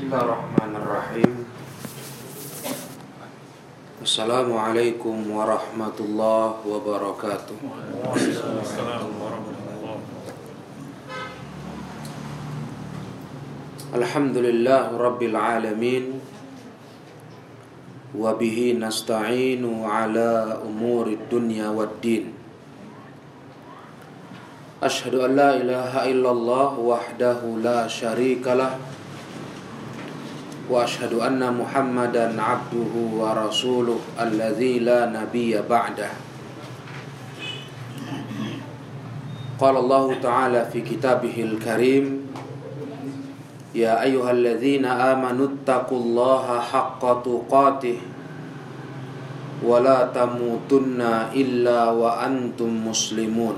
Bismillahirrahmanirrahim. Assalamualaikum warahmatullahi wabarakatuh. Alhamdulillah Rabbil Alamin. Wabihi nasta'inu ala umuri dunya wad din. Ashhadu an la ilaha illallah wahdahu la syarika lah واشهد ان محمدا عبده ورسوله الذي لا نبي بعده قال الله تعالى في كتابه الكريم يا ايها الذين امنوا اتقوا الله حق تقاته ولا تموتن الا وانتم مسلمون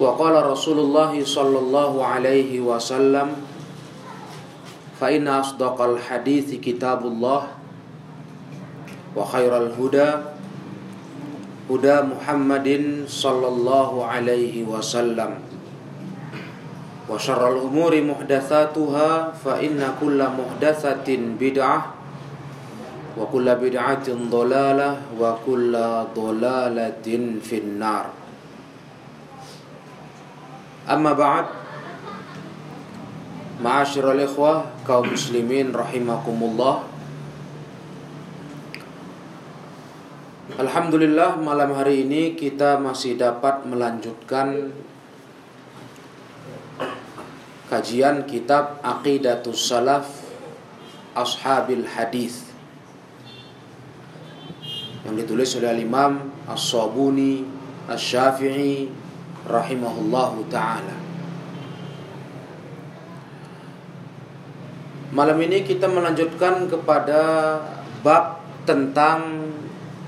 وقال رسول الله صلى الله عليه وسلم فإن أصدق الحديث كتاب الله وخير الهدى هدى محمد صلى الله عليه وسلم وشر الأمور محدثاتها فإن كل محدثة بدعة وكل بدعة ضلالة وكل ضلالة في النار أما بعد Ma'asyiral ikhwah kaum muslimin rahimakumullah. Alhamdulillah malam hari ini kita masih dapat melanjutkan kajian kitab Aqidatus Salaf Ashabil Hadis yang ditulis oleh Imam As-Sabuni As-Syafi'i rahimahullahu taala Malam ini kita melanjutkan kepada bab tentang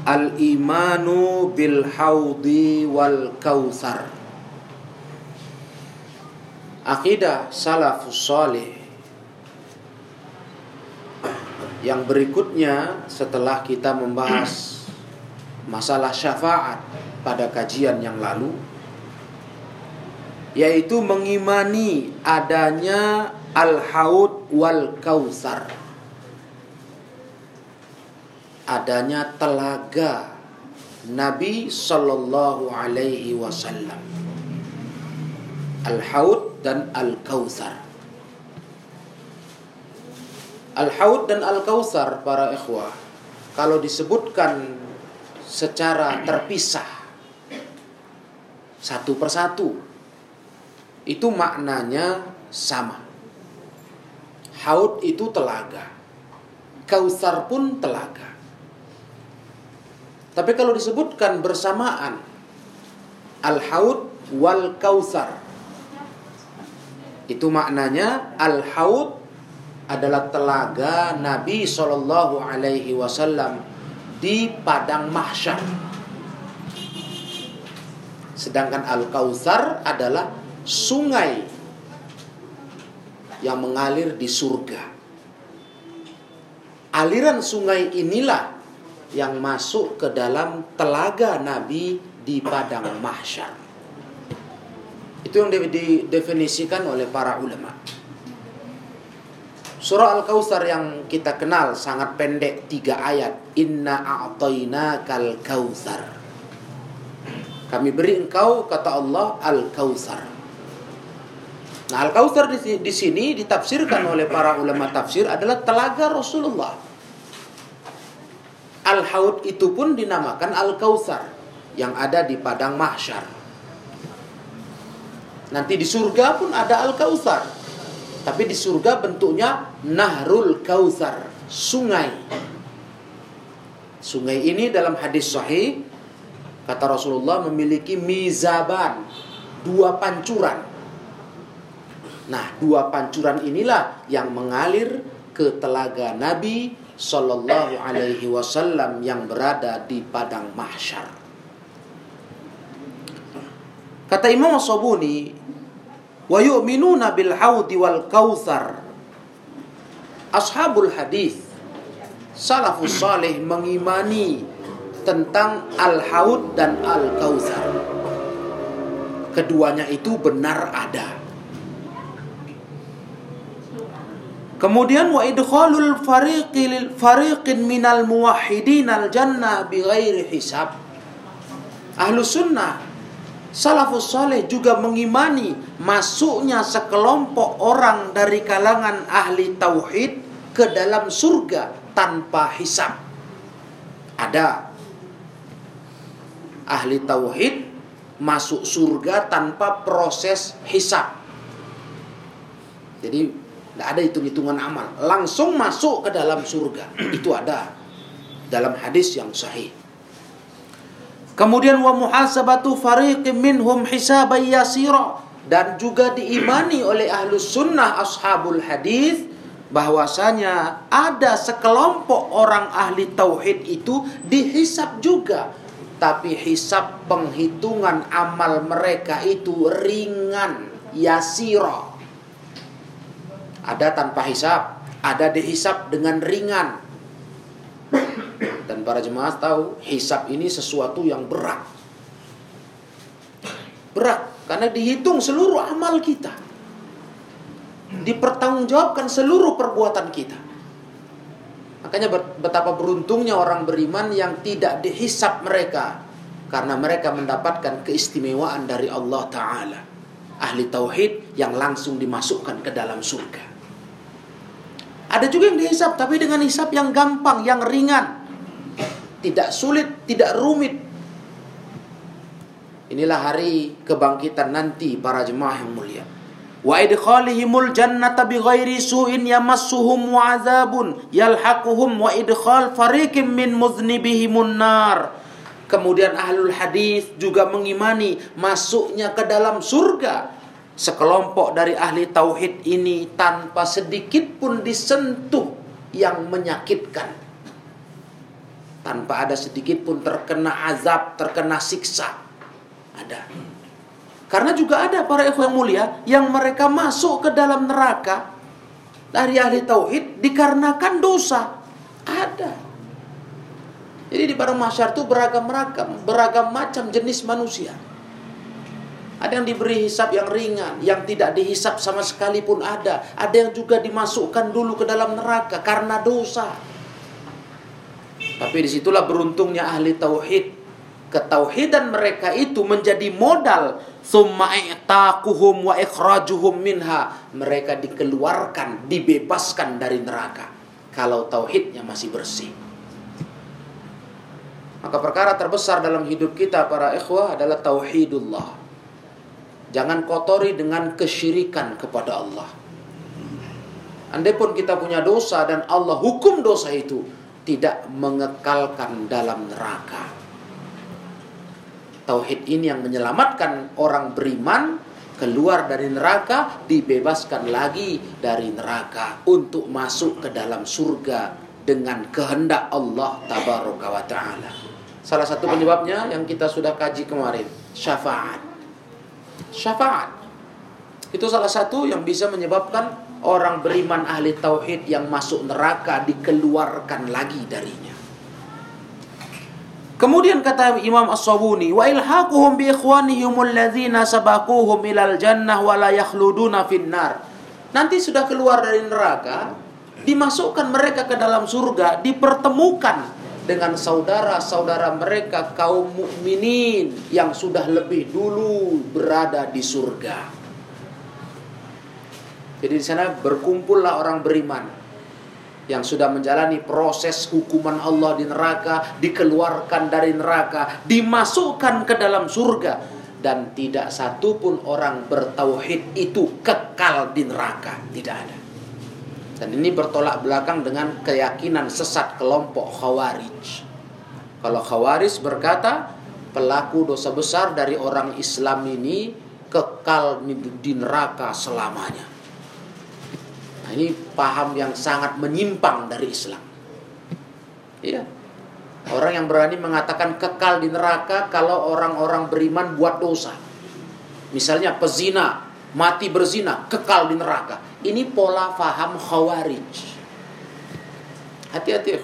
al-imanu bil haudi wal kautsar. Akidah salafus salih. Yang berikutnya setelah kita membahas masalah syafaat pada kajian yang lalu yaitu mengimani adanya al-haud wal kausar adanya telaga Nabi Sallallahu Alaihi Wasallam. Al-haud dan al-kausar. Al-haud dan al-kausar para ikhwah kalau disebutkan secara terpisah satu persatu itu maknanya sama Haud itu telaga. Kausar pun telaga. Tapi kalau disebutkan bersamaan Al-Haud wal Kausar itu maknanya Al-Haud adalah telaga Nabi Shallallahu Alaihi Wasallam di padang mahsyar. Sedangkan Al-Kausar adalah sungai yang mengalir di surga. Aliran sungai inilah yang masuk ke dalam telaga Nabi di padang mahsyar. Itu yang didefinisikan oleh para ulama. Surah Al-Kautsar yang kita kenal sangat pendek tiga ayat. Inna a'tayna kal. Kami beri engkau kata Allah Al-Kautsar. Nah, Al-Kautsar di, di sini ditafsirkan oleh para ulama tafsir adalah telaga Rasulullah. Al-Haud itu pun dinamakan Al-Kautsar yang ada di padang mahsyar. Nanti di surga pun ada Al-Kautsar. Tapi di surga bentuknya Nahrul Kautsar, sungai. Sungai ini dalam hadis sahih kata Rasulullah memiliki mizaban, dua pancuran. Nah, dua pancuran inilah yang mengalir ke telaga Nabi Sallallahu Alaihi Wasallam yang berada di padang mahsyar. Kata Imam Sabuni, wa yu'minuna bil haudi wal kautsar. Ashabul hadis salafus salih mengimani tentang al-haud dan al-kautsar. Keduanya itu benar ada. Kemudian wa idkhalul fariqil fariqin minal muwahhidin al jannah bighairi hisab. Ahlu sunnah Salafus saleh juga mengimani masuknya sekelompok orang dari kalangan ahli tauhid ke dalam surga tanpa hisab. Ada ahli tauhid masuk surga tanpa proses hisab. Jadi tidak ada hitung-hitungan amal, langsung masuk ke dalam surga. Itu ada dalam hadis yang sahih. Kemudian wa muhasabatu fariqim minhum hisaban yasira dan juga diimani oleh ahlu sunnah ashabul hadis bahwasanya ada sekelompok orang ahli tauhid itu dihisap juga tapi hisap penghitungan amal mereka itu ringan yasira ada tanpa hisap ada dihisap dengan ringan dan para jemaah tahu hisap ini sesuatu yang berat. Berat karena dihitung seluruh amal kita. Dipertanggungjawabkan seluruh perbuatan kita. Makanya betapa beruntungnya orang beriman yang tidak dihisap mereka karena mereka mendapatkan keistimewaan dari Allah taala. Ahli tauhid yang langsung dimasukkan ke dalam surga. Ada juga yang dihisap tapi dengan hisap yang gampang, yang ringan tidak sulit, tidak rumit. Inilah hari kebangkitan nanti para jemaah yang mulia. Wa idkhalihimul jannata bighairi su'in yamassuhum wa azabun yalhaquhum wa idkhal fariqim min muznibihimun nar. Kemudian ahlul hadis juga mengimani masuknya ke dalam surga sekelompok dari ahli tauhid ini tanpa sedikit pun disentuh yang menyakitkan tanpa ada sedikit pun terkena azab, terkena siksa. Ada. Karena juga ada para ikhwan yang mulia yang mereka masuk ke dalam neraka dari ahli tauhid dikarenakan dosa. Ada. Jadi di padang masyar itu beragam-ragam, beragam macam jenis manusia. Ada yang diberi hisap yang ringan, yang tidak dihisap sama sekali pun ada. Ada yang juga dimasukkan dulu ke dalam neraka karena dosa. Tapi di situlah beruntungnya ahli tauhid. Ketauhidan mereka itu menjadi modal wa ikhrajuhum minha. Mereka dikeluarkan, dibebaskan dari neraka. Kalau tauhidnya masih bersih. Maka perkara terbesar dalam hidup kita para ikhwah adalah tauhidullah. Jangan kotori dengan kesyirikan kepada Allah. Andai pun kita punya dosa dan Allah hukum dosa itu, tidak mengekalkan dalam neraka. Tauhid ini yang menyelamatkan orang beriman keluar dari neraka, dibebaskan lagi dari neraka untuk masuk ke dalam surga dengan kehendak Allah tabaraka wa taala. Salah satu penyebabnya yang kita sudah kaji kemarin, syafaat. Syafaat. Itu salah satu yang bisa menyebabkan orang beriman ahli tauhid yang masuk neraka dikeluarkan lagi darinya. Kemudian kata Imam As-Sabuni, wa ilhaquhum bi ikhwanihim alladzina sabaquhum ilal jannah wa la yakhluduna finnar. Nanti sudah keluar dari neraka, dimasukkan mereka ke dalam surga, dipertemukan dengan saudara-saudara mereka kaum mukminin yang sudah lebih dulu berada di surga. Jadi di sana berkumpullah orang beriman yang sudah menjalani proses hukuman Allah di neraka, dikeluarkan dari neraka, dimasukkan ke dalam surga dan tidak satu pun orang bertauhid itu kekal di neraka, tidak ada. Dan ini bertolak belakang dengan keyakinan sesat kelompok Khawarij. Kalau Khawarij berkata, pelaku dosa besar dari orang Islam ini kekal di neraka selamanya. Nah, ini paham yang sangat menyimpang dari Islam. Iya. Orang yang berani mengatakan kekal di neraka kalau orang-orang beriman buat dosa. Misalnya pezina, mati berzina, kekal di neraka. Ini pola faham khawarij. Hati-hati ya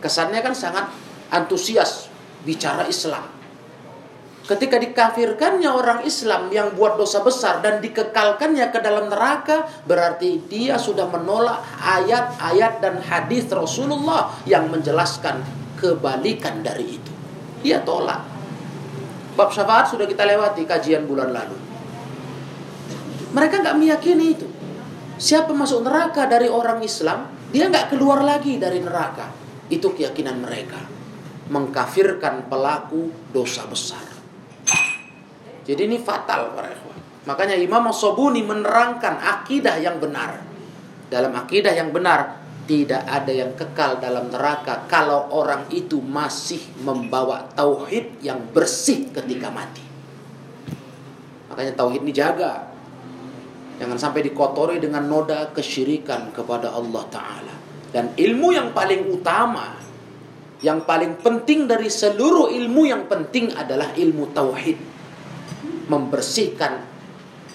Kesannya kan sangat antusias bicara Islam. Ketika dikafirkannya orang Islam yang buat dosa besar dan dikekalkannya ke dalam neraka, berarti dia sudah menolak ayat-ayat dan hadis Rasulullah yang menjelaskan kebalikan dari itu. Dia tolak. Bab syafaat sudah kita lewati kajian bulan lalu. Mereka nggak meyakini itu. Siapa masuk neraka dari orang Islam, dia nggak keluar lagi dari neraka. Itu keyakinan mereka. Mengkafirkan pelaku dosa besar. Jadi ini fatal para ikhwan. Makanya Imam Sobuni menerangkan akidah yang benar. Dalam akidah yang benar tidak ada yang kekal dalam neraka kalau orang itu masih membawa tauhid yang bersih ketika mati. Makanya tauhid ini jaga. Jangan sampai dikotori dengan noda kesyirikan kepada Allah Ta'ala. Dan ilmu yang paling utama, yang paling penting dari seluruh ilmu yang penting adalah ilmu tauhid membersihkan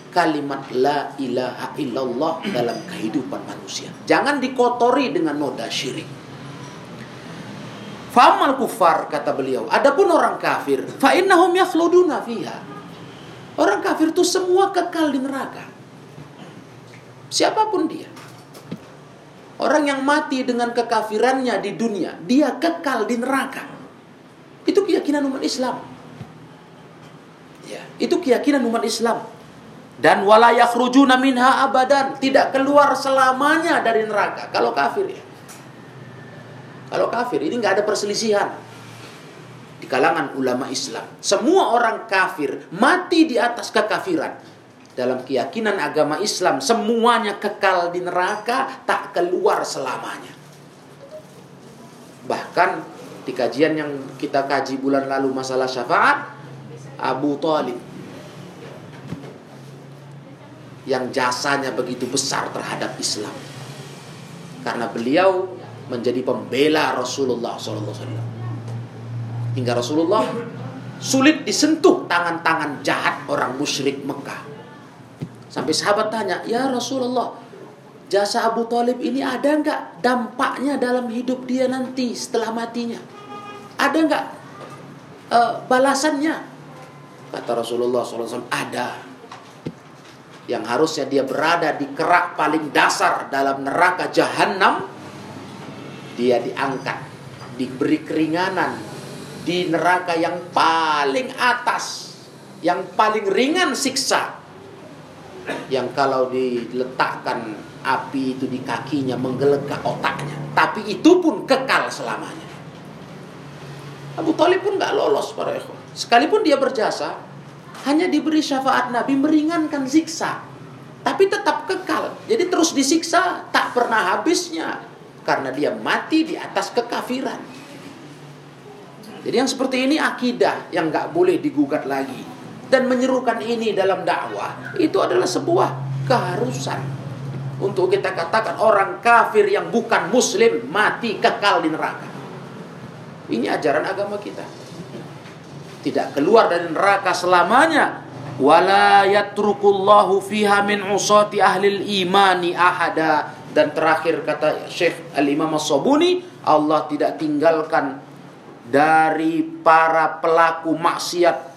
kalimat la ilaha illallah dalam kehidupan manusia. Jangan dikotori dengan noda syirik. Famal kufar kata beliau. Adapun orang kafir, fa innahum yakhluduna fiha. Orang kafir itu semua kekal di neraka. Siapa pun dia. Orang yang mati dengan kekafirannya di dunia, dia kekal di neraka. Itu keyakinan umat Islam. Ya, itu keyakinan umat Islam. Dan wala yakhrujuna minha abadan, tidak keluar selamanya dari neraka kalau kafir ya. Kalau kafir ini nggak ada perselisihan di kalangan ulama Islam. Semua orang kafir mati di atas kekafiran. Dalam keyakinan agama Islam semuanya kekal di neraka tak keluar selamanya. Bahkan di kajian yang kita kaji bulan lalu masalah syafaat Abu Talib yang jasanya begitu besar terhadap Islam. Karena beliau menjadi pembela Rasulullah SAW hingga Rasulullah sulit disentuh tangan-tangan jahat orang musyrik Mekah sampai sahabat tanya ya Rasulullah jasa Abu Talib ini ada nggak dampaknya dalam hidup dia nanti setelah matinya ada nggak uh, balasannya Kata Rasulullah SAW, ada. Yang harusnya dia berada di kerak paling dasar dalam neraka jahanam, dia diangkat, diberi keringanan di neraka yang paling atas, yang paling ringan siksa. Yang kalau diletakkan api itu di kakinya menggelegak otaknya. Tapi itu pun kekal selamanya. Abu Talib pun gak lolos para ikhwan. Sekalipun dia berjasa, hanya diberi syafaat Nabi meringankan siksa. Tapi tetap kekal. Jadi terus disiksa, tak pernah habisnya. Karena dia mati di atas kekafiran. Jadi yang seperti ini akidah yang gak boleh digugat lagi. Dan menyerukan ini dalam dakwah, itu adalah sebuah keharusan. Untuk kita katakan orang kafir yang bukan muslim mati kekal di neraka. Ini ajaran agama kita tidak keluar dari neraka selamanya wala fiha min usati ahli imani ahada dan terakhir kata Syekh Al-Imam As-Sabuni Allah tidak tinggalkan dari para pelaku maksiat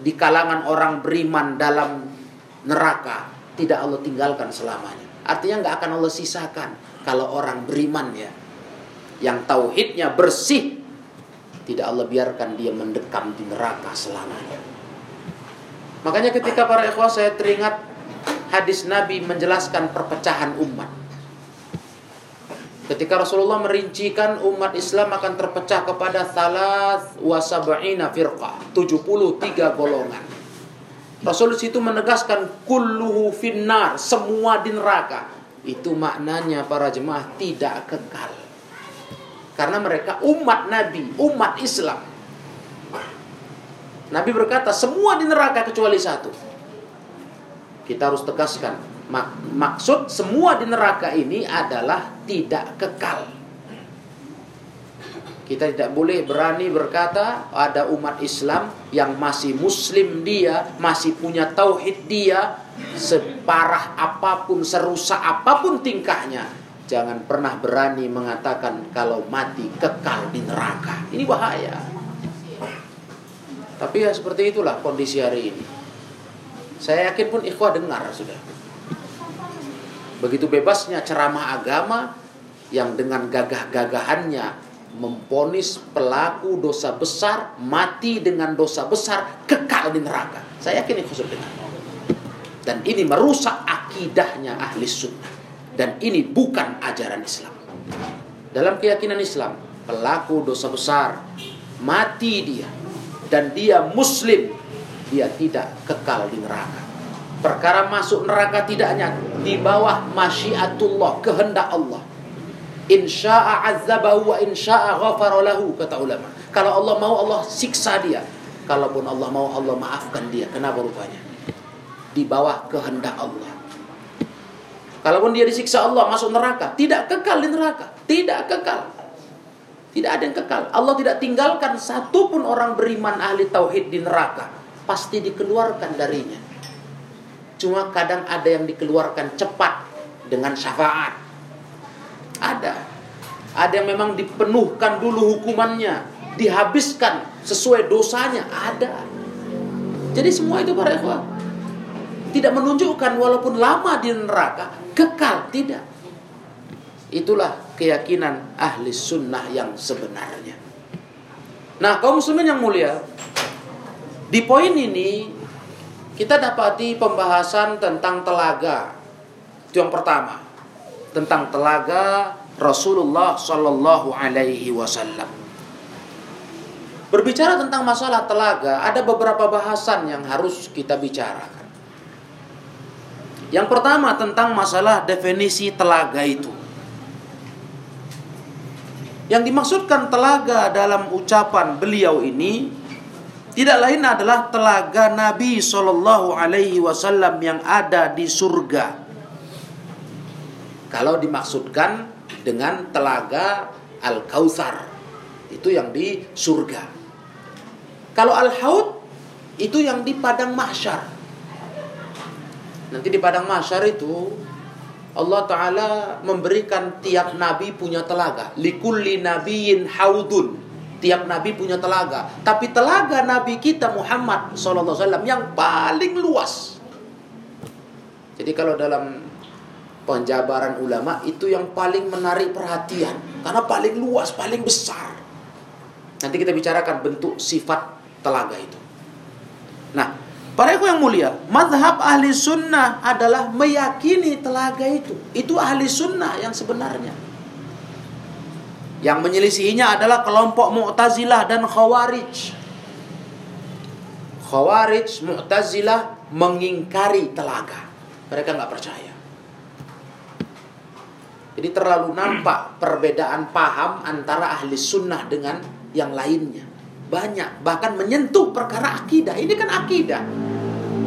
di kalangan orang beriman dalam neraka tidak Allah tinggalkan selamanya artinya nggak akan Allah sisakan kalau orang beriman ya yang tauhidnya bersih tidak Allah biarkan dia mendekam di neraka selamanya. Makanya ketika para ikhwah saya teringat hadis Nabi menjelaskan perpecahan umat. Ketika Rasulullah merincikan umat Islam akan terpecah kepada salat wasab'ina firqah, 73 golongan. Rasul situ menegaskan kulluhu finnar, semua di neraka. Itu maknanya para jemaah tidak kekal. Karena mereka umat Nabi, umat Islam. Nabi berkata, semua di neraka kecuali satu. Kita harus tegaskan, mak maksud semua di neraka ini adalah tidak kekal. Kita tidak boleh berani berkata ada umat Islam yang masih muslim dia, masih punya tauhid dia, separah apa pun, serusak apa pun tingkahnya, Jangan pernah berani mengatakan kalau mati kekal di neraka. Ini bahaya. Tapi ya seperti itulah kondisi hari ini. Saya yakin pun ikhwah dengar sudah. Begitu bebasnya ceramah agama yang dengan gagah-gagahannya memponis pelaku dosa besar mati dengan dosa besar kekal di neraka. Saya yakin ikhwah sudah dengar. Dan ini merusak akidahnya ahli sunnah. Dan ini bukan ajaran Islam. Dalam keyakinan Islam, pelaku dosa besar mati dia dan dia muslim, dia tidak kekal di neraka. Perkara masuk neraka tidaknya di bawah masyiatullah, kehendak Allah. Insya'a azzabahu wa insya'a ghafara lahu kata ulama. Kalau Allah mau Allah siksa dia. Kalaupun Allah mau Allah maafkan dia. Kenapa rupanya? Di bawah kehendak Allah. Kalaupun dia disiksa Allah masuk neraka, tidak kekal di neraka, tidak kekal. Tidak ada yang kekal. Allah tidak tinggalkan satu pun orang beriman ahli tauhid di neraka. Pasti dikeluarkan darinya. Cuma kadang ada yang dikeluarkan cepat dengan syafaat. Ada. Ada yang memang dipenuhkan dulu hukumannya, dihabiskan sesuai dosanya, ada. Jadi semua itu para ikhwah tidak menunjukkan walaupun lama di neraka kekal tidak. Itulah keyakinan ahli sunnah yang sebenarnya. Nah, kaum muslimin yang mulia, di poin ini kita dapati pembahasan tentang telaga. Itu yang pertama. Tentang telaga Rasulullah Shallallahu alaihi wasallam. Berbicara tentang masalah telaga, ada beberapa bahasan yang harus kita bicarakan. Yang pertama tentang masalah definisi telaga itu. Yang dimaksudkan telaga dalam ucapan beliau ini tidak lain adalah telaga Nabi Shallallahu Alaihi Wasallam yang ada di surga. Kalau dimaksudkan dengan telaga Al Kautsar itu yang di surga. Kalau Al Haud itu yang di padang mahsyar. Nanti di padang mahsyar itu Allah Ta'ala memberikan tiap nabi punya telaga. Likulli nabiyin haudun. Tiap nabi punya telaga. Tapi telaga nabi kita Muhammad SAW yang paling luas. Jadi kalau dalam penjabaran ulama itu yang paling menarik perhatian. Karena paling luas, paling besar. Nanti kita bicarakan bentuk sifat telaga itu. Nah, Para ikhwan yang mulia, madhab ahli sunnah adalah meyakini telaga itu. Itu ahli sunnah yang sebenarnya. Yang menyelisihinya adalah kelompok Mu'tazilah dan Khawarij. Khawarij, Mu'tazilah mengingkari telaga. Mereka nggak percaya. Jadi terlalu nampak perbedaan paham antara ahli sunnah dengan yang lainnya banyak bahkan menyentuh perkara akidah ini kan akidah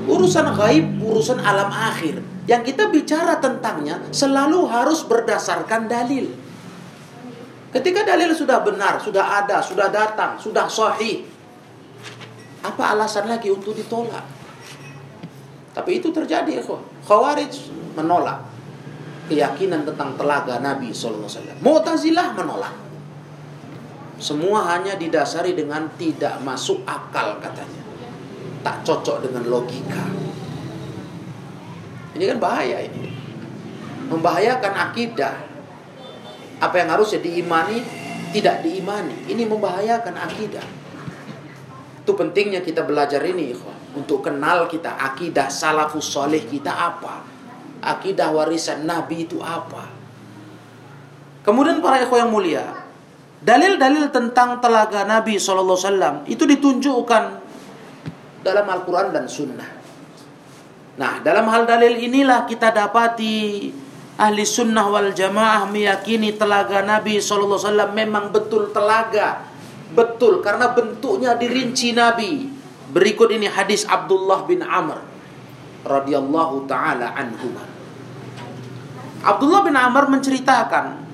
urusan gaib urusan alam akhir yang kita bicara tentangnya selalu harus berdasarkan dalil ketika dalil sudah benar sudah ada sudah datang sudah sahih apa alasan lagi untuk ditolak tapi itu terjadi kok khawarij menolak keyakinan tentang telaga Nabi SAW Mu'tazilah menolak semua hanya didasari dengan tidak masuk akal katanya. Tak cocok dengan logika. Ini kan bahaya ini. Membahayakan akidah. Apa yang harusnya diimani tidak diimani. Ini membahayakan akidah. Itu pentingnya kita belajar ini untuk kenal kita akidah salafus soleh kita apa. Akidah warisan Nabi itu apa. Kemudian para ikhwan yang mulia, Dalil-dalil tentang telaga Nabi SAW itu ditunjukkan dalam Al-Quran dan Sunnah. Nah, dalam hal dalil inilah kita dapati ahli sunnah wal jamaah meyakini telaga Nabi SAW memang betul telaga. Betul, karena bentuknya dirinci Nabi. Berikut ini hadis Abdullah bin Amr radhiyallahu taala anhu. Abdullah bin Amr menceritakan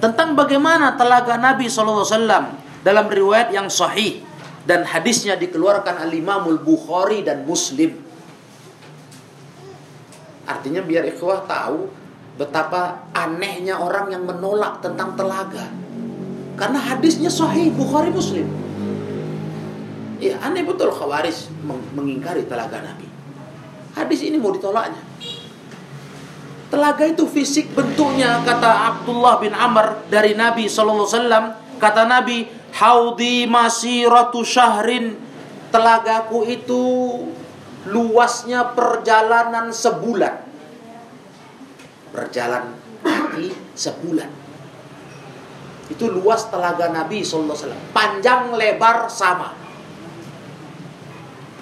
tentang bagaimana telaga Nabi SAW dalam riwayat yang sahih dan hadisnya dikeluarkan al-Imamul Bukhari dan Muslim. Artinya biar ikhwah tahu betapa anehnya orang yang menolak tentang telaga. Karena hadisnya sahih Bukhari Muslim. Ya aneh betul Khawarij mengingkari telaga Nabi. Hadis ini mau ditolaknya. Telaga itu fisik bentuknya kata Abdullah bin Amr dari Nabi sallallahu alaihi wasallam kata Nabi haudi masiratu syahrin telagaku itu luasnya perjalanan sebulan berjalan kaki sebulan itu luas telaga Nabi wasallam panjang lebar sama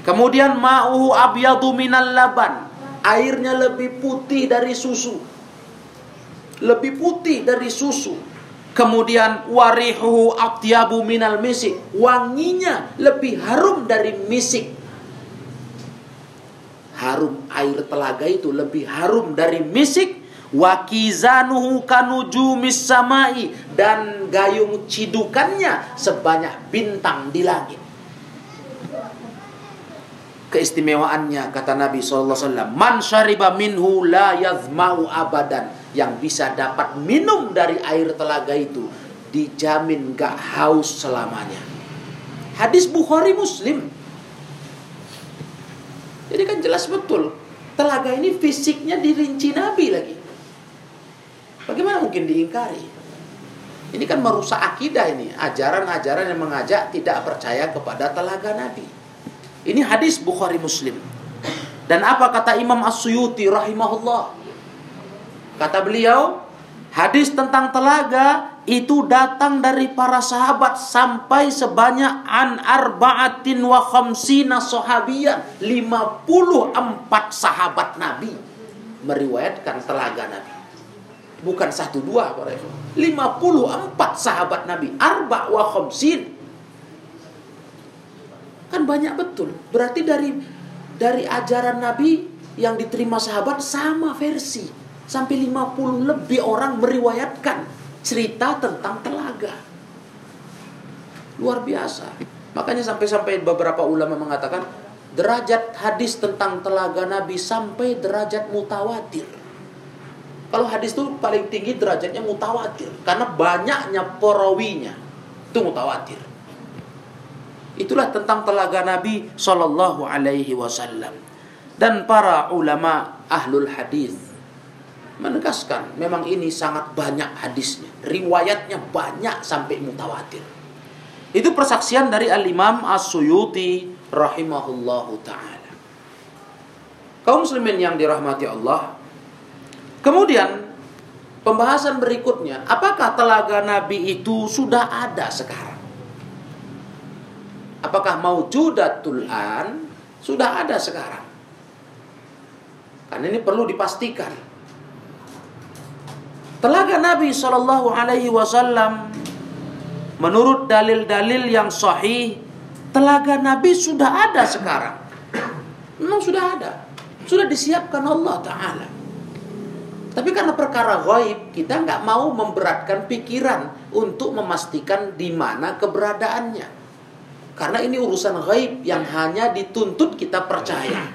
kemudian ma'uhu abyadu minal laban airnya lebih putih dari susu. Lebih putih dari susu. Kemudian warihuhu atyabu minal misik. Wanginya lebih harum dari misik. Harum air telaga itu lebih harum dari misik. Wakizanuhu kanujumis samai. Dan gayung cidukannya sebanyak bintang di langit. Keistimewaannya kata Nabi SAW man syariba minhu la yazmau abadan. Yang bisa dapat minum dari air telaga itu dijamin gak haus selamanya. Hadis Bukhari Muslim. Jadi kan jelas betul telaga ini fisiknya dirinci Nabi lagi bagaimana mungkin diingkari ini kan merusak akidah ini ajaran-ajaran yang mengajak tidak percaya kepada telaga Nabi ini hadis Bukhari Muslim. Dan apa kata Imam As-Suyuti rahimahullah? Kata beliau, hadis tentang telaga itu datang dari para sahabat sampai sebanyak an arba'atin wa khamsina sahabiyan. 54 sahabat Nabi meriwayatkan telaga Nabi. Bukan satu dua para 54 sahabat Nabi. Arba wa khamsin Kan banyak betul. Berarti dari dari ajaran Nabi yang diterima sahabat sama versi. Sampai 50 lebih orang meriwayatkan cerita tentang telaga. Luar biasa. Makanya sampai-sampai beberapa ulama mengatakan derajat hadis tentang telaga Nabi sampai derajat mutawatir. Kalau hadis itu paling tinggi derajatnya mutawatir karena banyaknya perawinya. Itu mutawatir. Itulah tentang telaga Nabi Shallallahu Alaihi Wasallam dan para ulama ahlul hadis menegaskan memang ini sangat banyak hadisnya, riwayatnya banyak sampai mutawatir. Itu persaksian dari Al Imam As Suyuti rahimahullahu taala. Kaum muslimin yang dirahmati Allah. Kemudian pembahasan berikutnya, apakah telaga Nabi itu sudah ada sekarang? Apakah maujudatul an sudah ada sekarang? Karena ini perlu dipastikan. Telaga Nabi Shallallahu Alaihi Wasallam menurut dalil-dalil yang sahih, telaga Nabi sudah ada sekarang. Memang sudah ada, sudah disiapkan Allah Taala. Tapi karena perkara gaib, kita nggak mau memberatkan pikiran untuk memastikan di mana keberadaannya. Karena ini urusan gaib yang hanya dituntut kita percaya.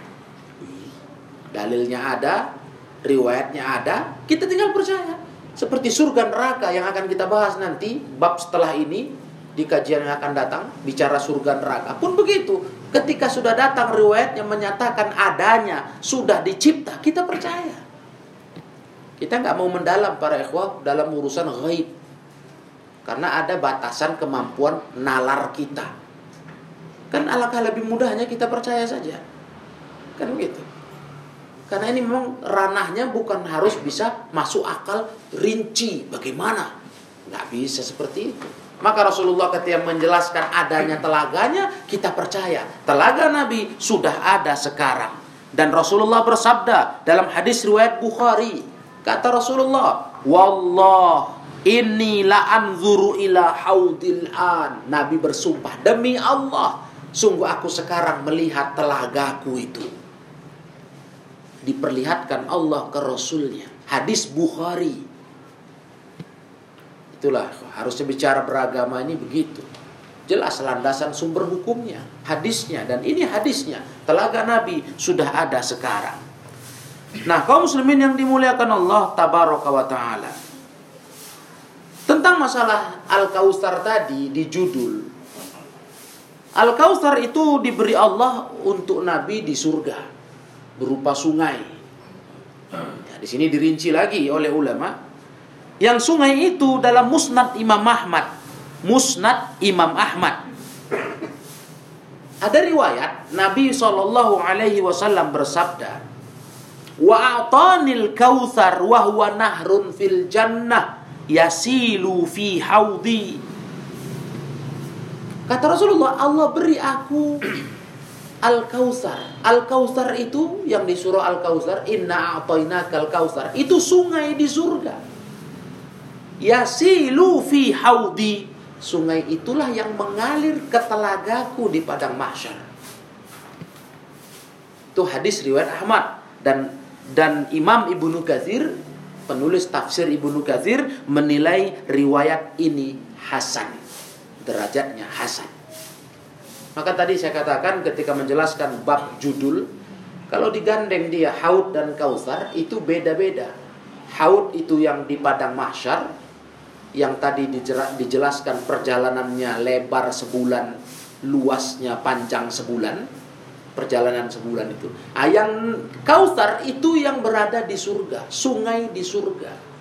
Dalilnya ada, riwayatnya ada, kita tinggal percaya. Seperti surga neraka yang akan kita bahas nanti, bab setelah ini, di kajian yang akan datang, bicara surga neraka. Pun begitu, ketika sudah datang riwayat yang menyatakan adanya, sudah dicipta, kita percaya. Kita nggak mau mendalam para ikhwah dalam urusan gaib. Karena ada batasan kemampuan nalar kita. Kan alangkah lebih mudahnya kita percaya saja. Kan begitu. Karena ini memang ranahnya bukan harus bisa masuk akal rinci bagaimana. Nggak bisa seperti itu. Maka Rasulullah ketika menjelaskan adanya telaganya, kita percaya. Telaga Nabi sudah ada sekarang. Dan Rasulullah bersabda dalam hadis riwayat Bukhari. Kata Rasulullah, Wallah inni la anzuru ila haudil an. Nabi bersumpah, demi Allah, Sungguh aku sekarang melihat telagaku itu. Diperlihatkan Allah ke Rasulnya. Hadis Bukhari. Itulah harusnya bicara beragama ini begitu. Jelas landasan sumber hukumnya, hadisnya dan ini hadisnya. Telaga Nabi sudah ada sekarang. Nah, kaum muslimin yang dimuliakan Allah tabaraka wa taala. Tentang masalah Al-Kausar tadi di judul Al-Kautsar itu diberi Allah untuk Nabi di surga berupa sungai. Ya, di sini dirinci lagi oleh ulama. Yang sungai itu dalam Musnad Imam Ahmad. Musnad Imam Ahmad. Ada riwayat Nabi Shallallahu Alaihi Wasallam bersabda, wa a'tanil kautsar wa huwa nahrun fil jannah yasilu fi haudi. Kata Rasulullah Allah beri aku al kausar al kausar itu yang di surah al kausar inna a'tainakal kausar itu sungai di surga. Yasilu fi haudi. Sungai itulah yang mengalir ke telagaku di padang mahsyar. Itu hadis riwayat Ahmad. Dan dan Imam Ibnu Katsir penulis tafsir Ibnu Katsir menilai riwayat ini hasan. Derajatnya hasan. Maka tadi saya katakan ketika menjelaskan bab judul kalau digandeng dia haud dan kausar itu beda-beda. Haud itu yang di padang mahsyar yang tadi dijelaskan perjalanannya lebar sebulan, luasnya panjang sebulan perjalanan sebulan itu. Yang Kautsar itu yang berada di surga, sungai di surga.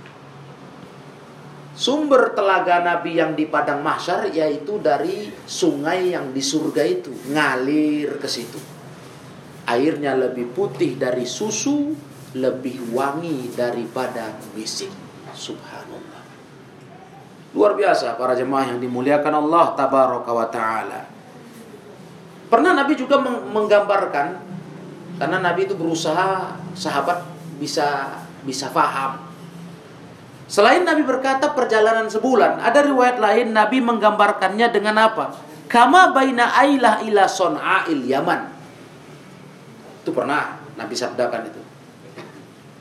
Sumber telaga Nabi yang di padang mahsyar yaitu dari sungai yang di surga itu, ngalir ke situ. Airnya lebih putih dari susu, lebih wangi daripada misik. Subhanallah. Luar biasa para jemaah yang dimuliakan Allah tabaraka wa taala. Pernah Nabi juga menggambarkan karena Nabi itu berusaha sahabat bisa bisa paham. Selain Nabi berkata perjalanan sebulan, ada riwayat lain Nabi menggambarkannya dengan apa? Kama baina ailah ila son'ail Yaman. Itu pernah Nabi sabdakan itu.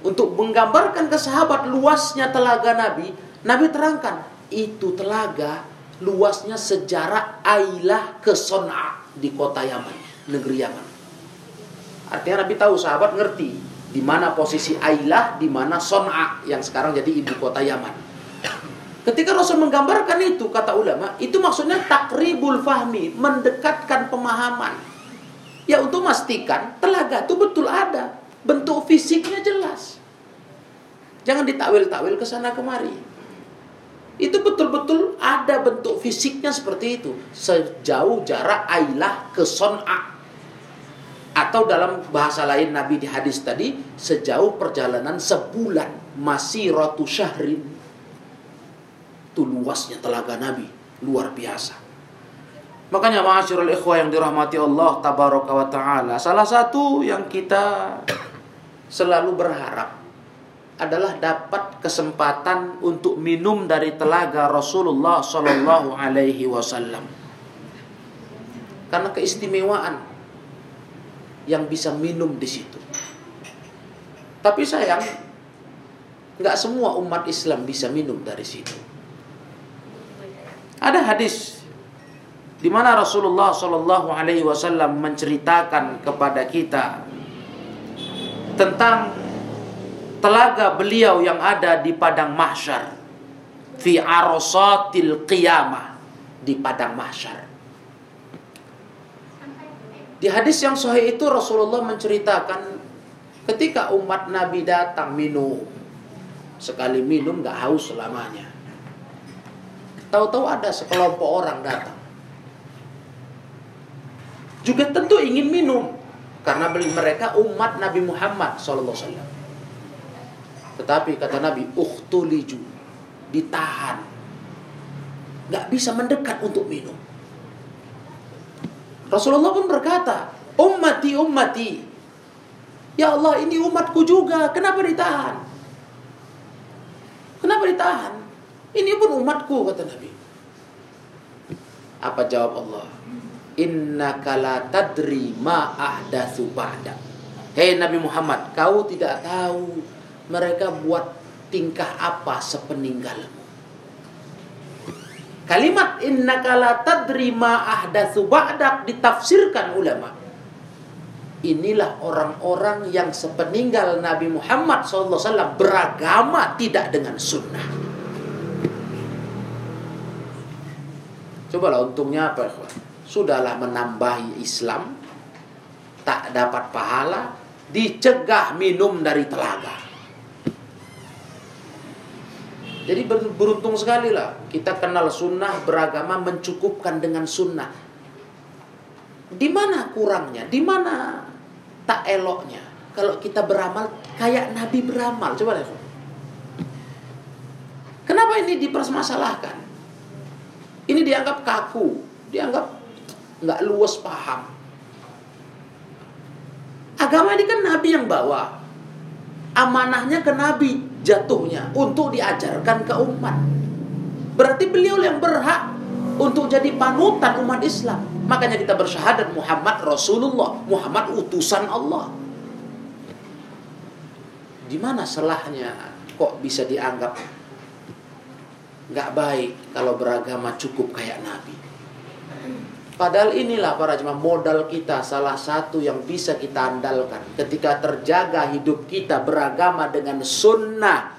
Untuk menggambarkan ke sahabat luasnya telaga Nabi, Nabi terangkan, itu telaga luasnya sejarah Ailah ke Son'a di kota Yaman, negeri Yaman. Artinya Nabi tahu sahabat ngerti di mana posisi Ailah, di mana Son'a yang sekarang jadi ibu kota Yaman. Ketika Rasul menggambarkan itu, kata ulama, itu maksudnya takribul fahmi, mendekatkan pemahaman. Ya untuk memastikan telaga itu betul ada, bentuk fisiknya jelas. Jangan ditakwil-takwil ke sana kemari. Itu betul-betul ada bentuk fisiknya seperti itu. Sejauh jarak Ailah ke Son'a. Atau dalam bahasa lain Nabi di hadis tadi, sejauh perjalanan sebulan. Masih rotu syahrin. Itu luasnya telaga Nabi. Luar biasa. Makanya ma'asyurul ikhwah yang dirahmati Allah tabaraka wa ta'ala. Salah satu yang kita selalu berharap adalah dapat kesempatan untuk minum dari telaga Rasulullah Shallallahu Alaihi Wasallam. Karena keistimewaan yang bisa minum di situ. Tapi sayang, nggak semua umat Islam bisa minum dari situ. Ada hadis di mana Rasulullah Shallallahu Alaihi Wasallam menceritakan kepada kita tentang telaga beliau yang ada di padang mahsyar fi arosatil qiyamah di padang mahsyar. Di hadis yang sahih itu Rasulullah menceritakan ketika umat Nabi datang minum sekali minum gak haus selamanya. Tahu-tahu ada sekelompok orang datang. Juga tentu ingin minum karena mereka umat Nabi Muhammad wasallam tetapi kata Nabi, uhtuliju, ditahan. Gak bisa mendekat untuk minum. Rasulullah pun berkata, ummati ummati. Ya Allah ini umatku juga, kenapa ditahan? Kenapa ditahan? Ini pun umatku kata Nabi. Apa jawab Allah? Inna kala tadri ma ba'da. Hei Nabi Muhammad, kau tidak tahu mereka buat tingkah apa sepeninggalmu. Kalimat innaka la tadri ma ahdatsu ditafsirkan ulama. Inilah orang-orang yang sepeninggal Nabi Muhammad SAW beragama tidak dengan sunnah. Cobalah untungnya apa? Sudahlah menambahi Islam, tak dapat pahala, dicegah minum dari telaga. Jadi beruntung sekali lah kita kenal sunnah beragama mencukupkan dengan sunnah. Di mana kurangnya? Di mana tak eloknya? Kalau kita beramal kayak Nabi beramal, coba lihat. Kenapa ini dipermasalahkan? Ini dianggap kaku, dianggap nggak luas paham. Agama ini kan Nabi yang bawa. Amanahnya ke Nabi jatuhnya untuk diajarkan ke umat. Berarti beliau yang berhak untuk jadi panutan umat Islam. Makanya kita bersyahadat Muhammad Rasulullah, Muhammad utusan Allah. Di mana salahnya kok bisa dianggap nggak baik kalau beragama cukup kayak Nabi? Padahal inilah para jemaah modal kita salah satu yang bisa kita andalkan ketika terjaga hidup kita beragama dengan sunnah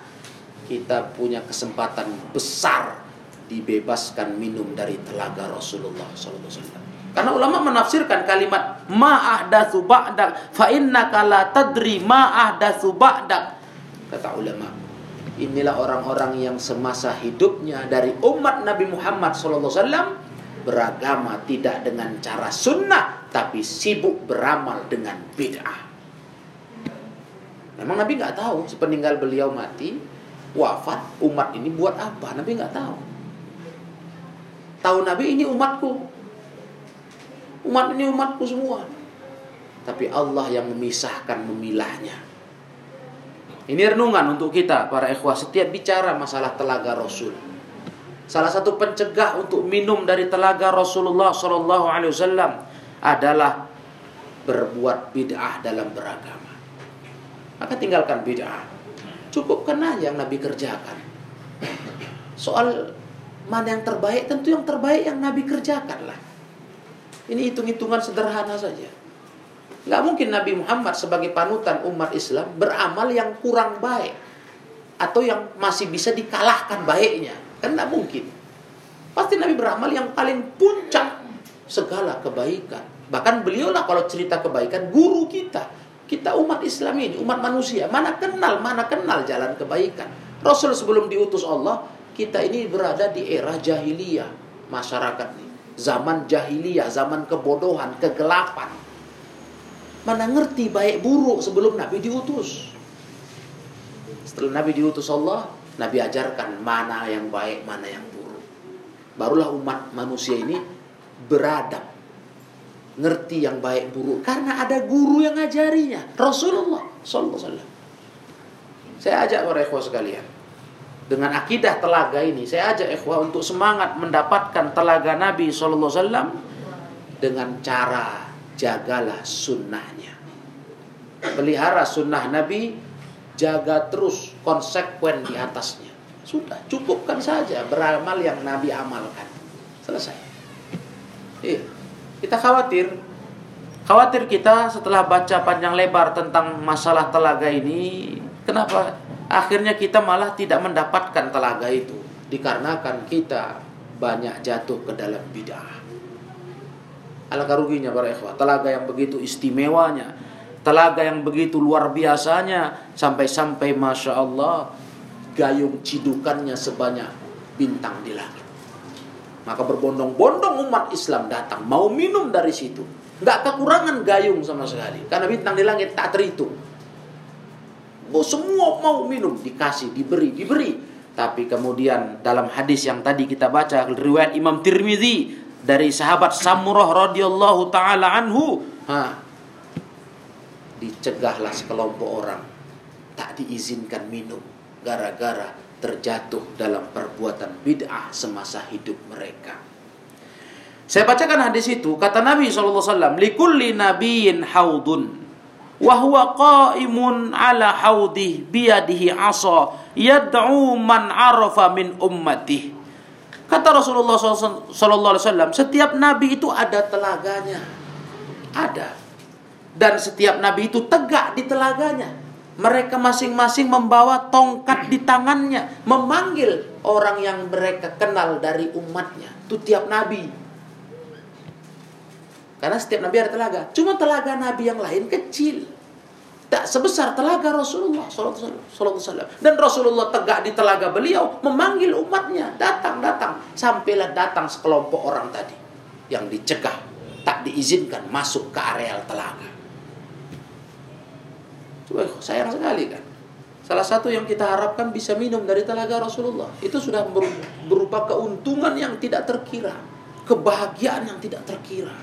kita punya kesempatan besar dibebaskan minum dari telaga Rasulullah SAW. Karena ulama menafsirkan kalimat ma'ahdatsu ba'dak fa innaka la tadri ma'ahdatsu ba'dak. Kata ulama, inilah orang-orang yang semasa hidupnya dari umat Nabi Muhammad SAW beragama tidak dengan cara sunnah tapi sibuk beramal dengan bid'ah. Memang Nabi nggak tahu sepeninggal beliau mati wafat umat ini buat apa? Nabi nggak tahu. Tahu Nabi ini umatku. Umat ini umatku semua. Tapi Allah yang memisahkan memilahnya. Ini renungan untuk kita para ikhwah setiap bicara masalah telaga Rasul. Salah satu pencegah untuk minum dari telaga Rasulullah Shallallahu Alaihi Wasallam adalah berbuat bid'ah dalam beragama. Maka tinggalkan bid'ah. Cukupkan aja yang Nabi kerjakan. Soal mana yang terbaik, tentu yang terbaik yang Nabi kerjakan lah. Ini hitung-hitungan sederhana saja. Gak mungkin Nabi Muhammad sebagai panutan umat Islam beramal yang kurang baik. Atau yang masih bisa dikalahkan baiknya. Kan tidak mungkin. Pasti Nabi beramal yang paling puncak segala kebaikan. Bahkan beliau lah kalau cerita kebaikan guru kita. Kita umat Islam ini, umat manusia. Mana kenal, mana kenal jalan kebaikan. Rasul sebelum diutus Allah, kita ini berada di era jahiliyah. Masyarakat ini. Zaman jahiliyah, zaman kebodohan, kegelapan. Mana ngerti baik buruk sebelum Nabi diutus. Setelah Nabi diutus Allah, Nabi ajarkan mana yang baik, mana yang buruk. Barulah umat manusia ini beradab. Ngerti yang baik buruk. Karena ada guru yang ngajarinya. Rasulullah Sallallahu Wasallam. Saya ajak para ikhwah sekalian. Dengan akidah telaga ini, saya ajak ikhwah untuk semangat mendapatkan telaga Nabi Sallallahu Wasallam dengan cara jagalah sunnahnya. Pelihara sunnah Nabi jaga terus konsekuen di atasnya. Sudah, cukupkan saja beramal yang Nabi amalkan. Selesai. Iya. Kita khawatir khawatir kita setelah baca panjang lebar tentang masalah telaga ini, kenapa akhirnya kita malah tidak mendapatkan telaga itu dikarenakan kita banyak jatuh ke dalam bid'ah. Alangkah ruginya para ikhwah, telaga yang begitu istimewanya, Telaga yang begitu luar biasanya sampai-sampai masya Allah gayung cidukannya sebanyak bintang di langit. Maka berbondong-bondong umat Islam datang mau minum dari situ. Nggak kekurangan gayung sama sekali karena bintang di langit tak terhitung. Oh, semua mau minum dikasih diberi diberi. Tapi kemudian dalam hadis yang tadi kita baca riwayat Imam Tirmizi dari sahabat Samurah radhiyallahu taala anhu, ha, dicegahlah sekelompok orang tak diizinkan minum gara-gara terjatuh dalam perbuatan bid'ah semasa hidup mereka. Saya bacakan hadis itu kata Nabi SAW likulli nabiyyin haudun wa huwa qaimun ala haudih biyadihi asa yad'u man arafa min ummati. Kata Rasulullah SAW, setiap nabi itu ada telaganya. Ada dan setiap nabi itu tegak di telaganya. Mereka masing-masing membawa tongkat di tangannya, memanggil orang yang mereka kenal dari umatnya. Itu tiap nabi. Karena setiap nabi ada telaga. Cuma telaga nabi yang lain kecil. Tak sebesar telaga Rasulullah. Dan Rasulullah tegak di telaga beliau memanggil umatnya datang datang sampailah datang sekelompok orang tadi yang dicegah tak diizinkan masuk ke areal telaga. Coba sayang sekali kan. Salah satu yang kita harapkan bisa minum dari telaga Rasulullah itu sudah berupa keuntungan yang tidak terkira, kebahagiaan yang tidak terkira.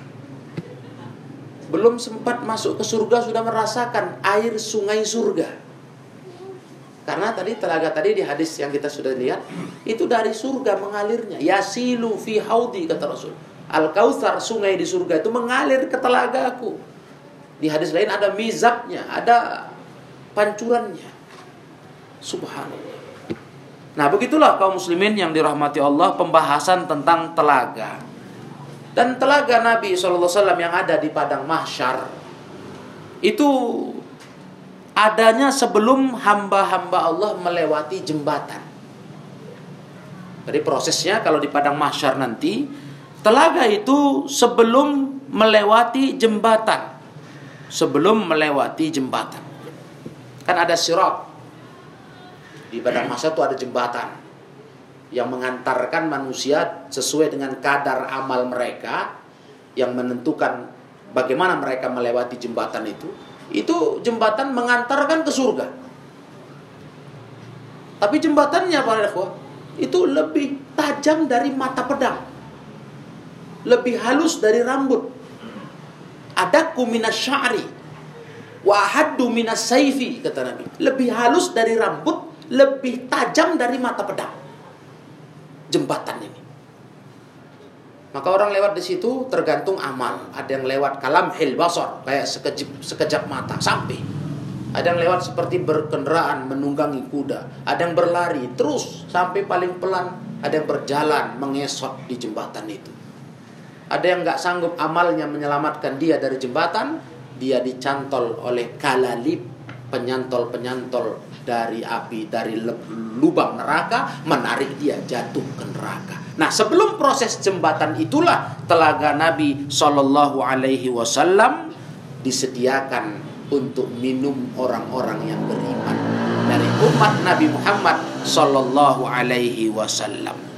Belum sempat masuk ke surga sudah merasakan air sungai surga. Karena tadi telaga tadi di hadis yang kita sudah lihat itu dari surga mengalirnya. Yasilu fi haudi kata Rasul. Al Kautsar sungai di surga itu mengalir ke telagaku. Di hadis lain ada mizabnya, ada pancurannya. Subhanallah. Nah, begitulah kaum muslimin yang dirahmati Allah pembahasan tentang telaga. Dan telaga Nabi SAW yang ada di padang mahsyar itu adanya sebelum hamba-hamba Allah melewati jembatan. Jadi prosesnya kalau di padang mahsyar nanti telaga itu sebelum melewati jembatan. Sebelum melewati jembatan. Kan ada sirat di padang masa itu ada jembatan yang mengantarkan manusia sesuai dengan kadar amal mereka yang menentukan bagaimana mereka melewati jembatan itu. Itu jembatan mengantarkan ke surga. Tapi jembatannya para ikhwah itu lebih tajam dari mata pedang. Lebih halus dari rambut. Ada kuminas sya'ri. Wa haddu minas saifi kata Nabi. Lebih halus dari rambut lebih tajam dari mata pedang. Jembatan ini. Maka orang lewat di situ tergantung amal. Ada yang lewat kalam hil basor, kayak sekejap, sekejap mata sampai. Ada yang lewat seperti berkendaraan menunggangi kuda. Ada yang berlari terus sampai paling pelan. Ada yang berjalan mengesot di jembatan itu. Ada yang nggak sanggup amalnya menyelamatkan dia dari jembatan, dia dicantol oleh kalalib penyantol-penyantol dari api dari lubang neraka menarik dia jatuh ke neraka. Nah, sebelum proses jembatan itulah telaga Nabi Shallallahu alaihi wasallam disediakan untuk minum orang-orang yang beriman dari umat Nabi Muhammad Shallallahu alaihi wasallam.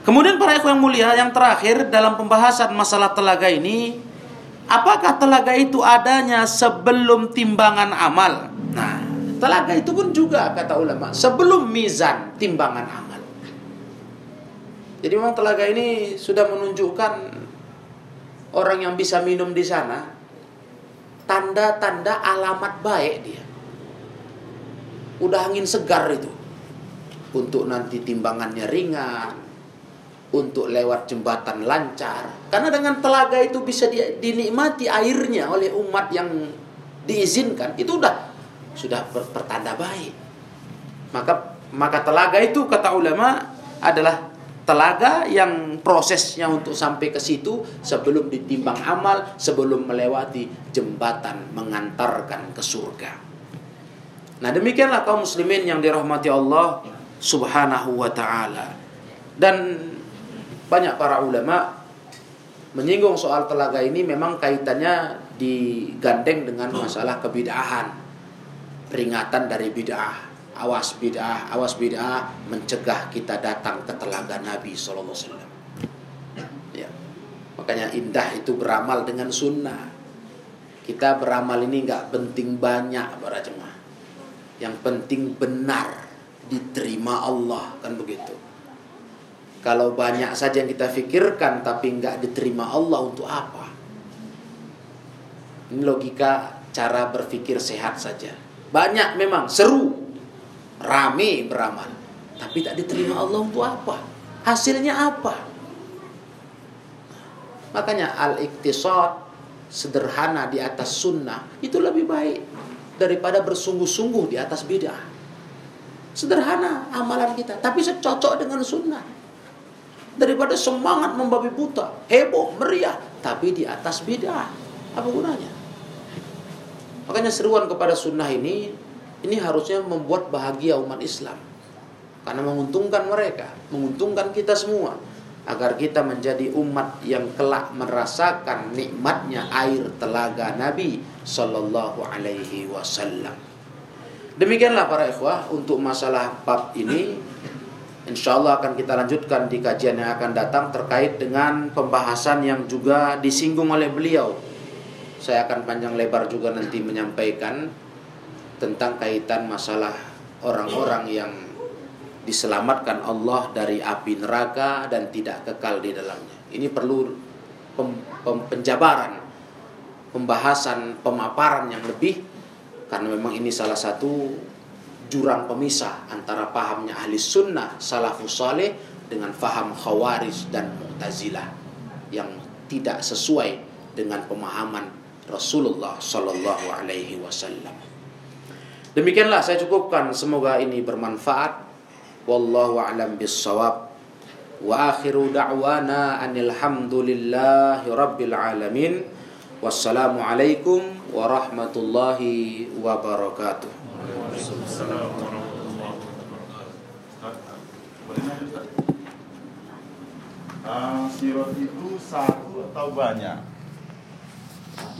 Kemudian para ikhwan yang mulia yang terakhir dalam pembahasan masalah telaga ini Apakah telaga itu adanya sebelum timbangan amal? Nah, telaga itu pun juga kata ulama sebelum mizan timbangan amal. Jadi memang telaga ini sudah menunjukkan orang yang bisa minum di sana tanda-tanda alamat baik dia. Udah angin segar itu. Untuk nanti timbangannya ringan, untuk lewat jembatan lancar. Karena dengan telaga itu bisa dinikmati airnya oleh umat yang diizinkan. Itu sudah sudah pertanda baik. Maka maka telaga itu kata ulama adalah telaga yang prosesnya untuk sampai ke situ sebelum ditimbang amal, sebelum melewati jembatan mengantarkan ke surga. Nah, demikianlah kaum muslimin yang dirahmati Allah Subhanahu wa taala. Dan banyak para ulama menyinggung soal telaga ini memang kaitannya digandeng dengan masalah kebidahan. Peringatan dari bid'ah awas bid'ah awas bid'ah mencegah kita datang ke telaga Nabi Sallallahu Alaihi Wasallam. Ya. Makanya indah itu beramal dengan sunnah. Kita beramal ini nggak penting banyak para jemaah. Yang penting benar diterima Allah kan begitu kalau banyak saja yang kita pikirkan tapi nggak diterima Allah untuk apa? Ini logika cara berpikir sehat saja. Banyak memang seru, rame beramal, tapi tak diterima Allah untuk apa? Hasilnya apa? Makanya al-iktisad sederhana di atas sunnah itu lebih baik daripada bersungguh-sungguh di atas bidah. Sederhana amalan kita, tapi secocok dengan sunnah daripada semangat membabi buta, heboh, meriah, tapi di atas bid'ah. Apa gunanya? Makanya seruan kepada sunnah ini, ini harusnya membuat bahagia umat Islam. Karena menguntungkan mereka, menguntungkan kita semua. agar kita menjadi umat yang kelak merasakan nikmatnya air telaga Nabi Sallallahu Alaihi Wasallam. Demikianlah para ikhwah untuk masalah bab ini. Insya Allah akan kita lanjutkan di kajian yang akan datang terkait dengan pembahasan yang juga disinggung oleh beliau. Saya akan panjang lebar juga nanti menyampaikan tentang kaitan masalah orang-orang yang diselamatkan Allah dari api neraka dan tidak kekal di dalamnya. Ini perlu pem, pem, penjabaran, pembahasan, pemaparan yang lebih karena memang ini salah satu jurang pemisah antara pahamnya ahli sunnah salafus saleh dengan faham khawarij dan mu'tazilah yang tidak sesuai dengan pemahaman Rasulullah Sallallahu Alaihi Wasallam. Demikianlah saya cukupkan. Semoga ini bermanfaat. Wallahu a'lam bissawab. Wa akhiru da'wana anil rabbil alamin. Wassalamualaikum warahmatullahi wabarakatuh. Uh, sirot itu satu atau banyak?